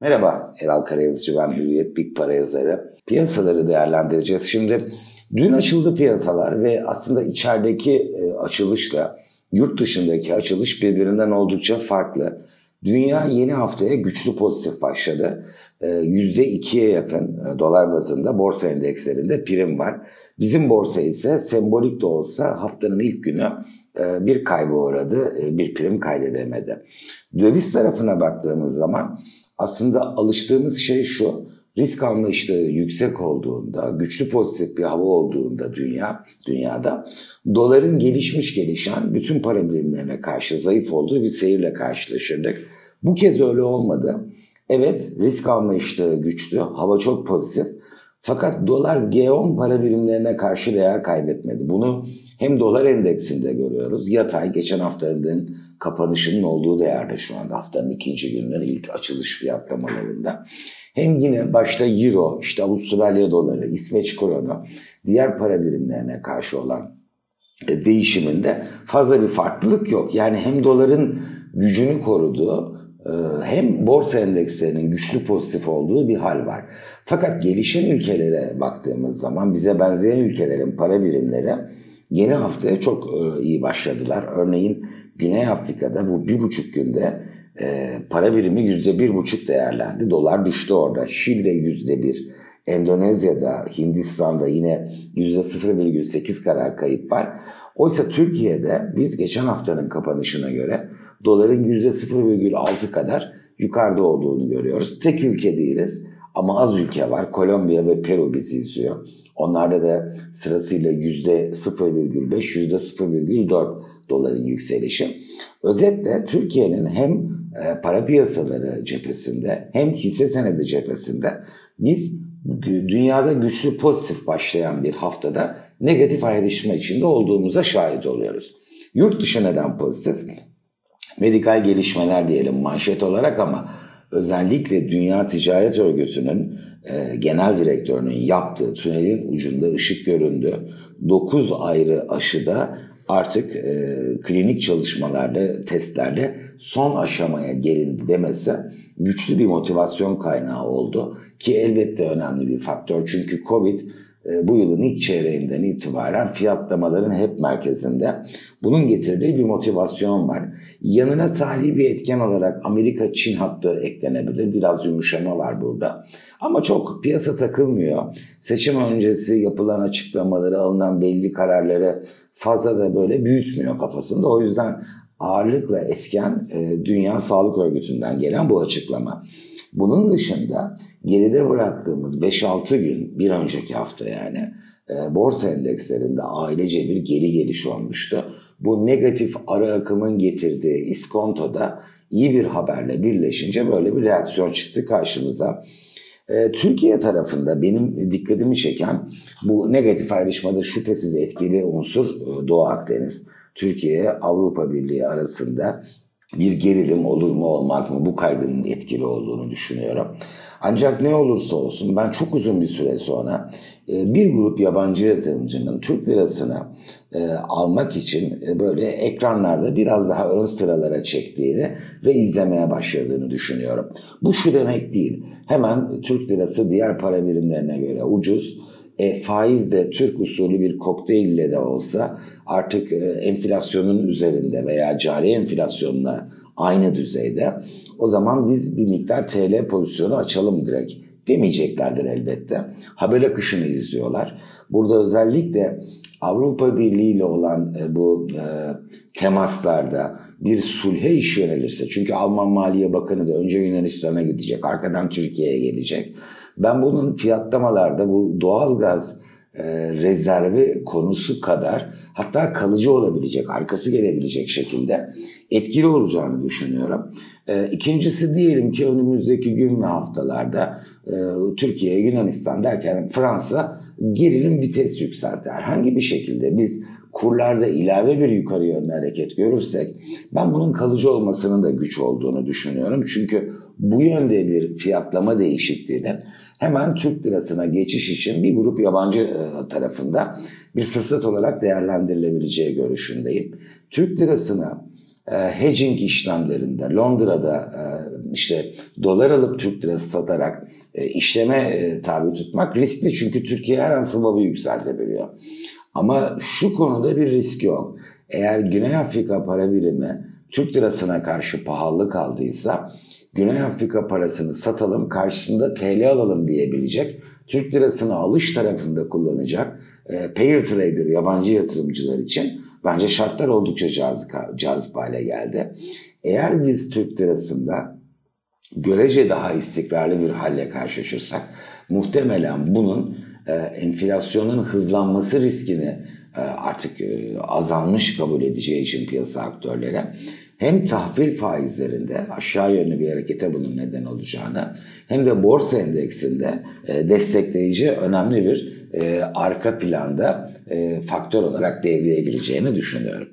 Merhaba, Eral Karayazıcı ben Hürriyet Big Para yazarı. Piyasaları değerlendireceğiz. Şimdi dün açıldı piyasalar ve aslında içerideki e, açılışla yurt dışındaki açılış birbirinden oldukça farklı. Dünya yeni haftaya güçlü pozitif başladı. %2'ye e, yakın e, dolar bazında borsa endekslerinde prim var. Bizim borsa ise sembolik de olsa haftanın ilk günü bir kaybı uğradı, bir prim kaydedemedi. Döviz tarafına baktığımız zaman aslında alıştığımız şey şu. Risk anlayışı yüksek olduğunda, güçlü pozitif bir hava olduğunda dünya, dünyada doların gelişmiş gelişen bütün para birimlerine karşı zayıf olduğu bir seyirle karşılaşırdık. Bu kez öyle olmadı. Evet risk iştahı güçlü, hava çok pozitif. Fakat dolar G10 para birimlerine karşı değer kaybetmedi. Bunu hem dolar endeksinde görüyoruz. Yatay geçen haftanın kapanışının olduğu değerde şu anda haftanın ikinci gününün ilk açılış fiyatlamalarında. Hem yine başta Euro, işte Avustralya doları, İsveç kronu, diğer para birimlerine karşı olan e, değişiminde fazla bir farklılık yok. Yani hem doların gücünü koruduğu hem borsa endekslerinin güçlü pozitif olduğu bir hal var. Fakat gelişen ülkelere baktığımız zaman bize benzeyen ülkelerin para birimleri yeni haftaya çok e, iyi başladılar. Örneğin Güney Afrika'da bu bir buçuk günde e, para birimi yüzde bir buçuk değerlendi. Dolar düştü orada. Şili'de yüzde bir. Endonezya'da, Hindistan'da yine yüzde 0,8 karar kayıp var. Oysa Türkiye'de biz geçen haftanın kapanışına göre doların yüzde 0,6 kadar yukarıda olduğunu görüyoruz. Tek ülke değiliz ama az ülke var. Kolombiya ve Peru bizi izliyor. Onlarda da sırasıyla yüzde 0,5, yüzde 0,4 doların yükselişi. Özetle Türkiye'nin hem e, para piyasaları cephesinde hem hisse senedi cephesinde biz dünyada güçlü pozitif başlayan bir haftada negatif ayrışma içinde olduğumuza şahit oluyoruz. Yurt dışı neden pozitif? Medikal gelişmeler diyelim manşet olarak ama özellikle Dünya Ticaret Örgütü'nün e, genel direktörünün yaptığı tünelin ucunda ışık göründü. 9 ayrı aşıda artık e, klinik çalışmalarla, testlerle son aşamaya gelindi demese güçlü bir motivasyon kaynağı oldu. Ki elbette önemli bir faktör çünkü Covid bu yılın ilk çeyreğinden itibaren fiyatlamaların hep merkezinde. Bunun getirdiği bir motivasyon var. Yanına tali bir etken olarak Amerika-Çin hattı eklenebilir. Biraz yumuşama var burada. Ama çok piyasa takılmıyor. Seçim öncesi yapılan açıklamaları, alınan belli kararları fazla da böyle büyütmüyor kafasında. O yüzden ağırlıkla etken e, Dünya Sağlık Örgütü'nden gelen bu açıklama. Bunun dışında geride bıraktığımız 5-6 gün bir önceki hafta yani e, borsa endekslerinde ailece bir geri geliş olmuştu. Bu negatif ara akımın getirdiği iskontoda iyi bir haberle birleşince böyle bir reaksiyon çıktı karşımıza. E, Türkiye tarafında benim dikkatimi çeken bu negatif ayrışmada şüphesiz etkili unsur e, Doğu Akdeniz. Türkiye Avrupa Birliği arasında bir gerilim olur mu olmaz mı bu kaygının etkili olduğunu düşünüyorum. Ancak ne olursa olsun ben çok uzun bir süre sonra e, bir grup yabancı yatırımcının Türk lirasını e, almak için e, böyle ekranlarda biraz daha ön sıralara çektiğini ve izlemeye başladığını düşünüyorum. Bu şu demek değil. Hemen Türk lirası diğer para birimlerine göre ucuz. E, faiz de Türk usulü bir kokteyl de olsa artık e, enflasyonun üzerinde veya cari enflasyonla aynı düzeyde o zaman biz bir miktar TL pozisyonu açalım direkt demeyeceklerdir elbette. Haber akışını izliyorlar. Burada özellikle Avrupa Birliği ile olan e, bu e, temaslarda bir sulhe iş yönelirse çünkü Alman Maliye Bakanı da önce Yunanistan'a gidecek arkadan Türkiye'ye gelecek. Ben bunun fiyatlamalarda bu doğal gaz e, rezervi konusu kadar hatta kalıcı olabilecek, arkası gelebilecek şekilde etkili olacağını düşünüyorum. E, ikincisi diyelim ki önümüzdeki gün ve haftalarda e, Türkiye, Yunanistan derken Fransa gerilim vites yükseltti. Herhangi bir şekilde biz kurlarda ilave bir yukarı yönlü hareket görürsek ben bunun kalıcı olmasının da güç olduğunu düşünüyorum. Çünkü bu yönde bir fiyatlama değişikliğinin hemen Türk lirasına geçiş için bir grup yabancı e, tarafında bir fırsat olarak değerlendirilebileceği görüşündeyim. Türk lirasına e, hedging işlemlerinde Londra'da e, işte dolar alıp Türk lirası satarak işleme tabi tutmak riskli çünkü Türkiye her an swap'ı yükseltebiliyor. Ama şu konuda bir risk yok. Eğer Güney Afrika para birimi Türk lirasına karşı pahalı kaldıysa Güney Afrika parasını satalım karşısında TL alalım diyebilecek Türk lirasını alış tarafında kullanacak e, payer trader yabancı yatırımcılar için bence şartlar oldukça cazip, cazip hale geldi. Eğer biz Türk lirasında görece daha istikrarlı bir halle karşılaşırsak muhtemelen bunun e, enflasyonun hızlanması riskini e, artık e, azalmış kabul edeceği için piyasa aktörleri hem tahvil faizlerinde aşağı yönlü bir harekete bunun neden olacağını hem de borsa endeksinde e, destekleyici önemli bir arka planda faktör olarak devreye gireceğini düşünüyorum.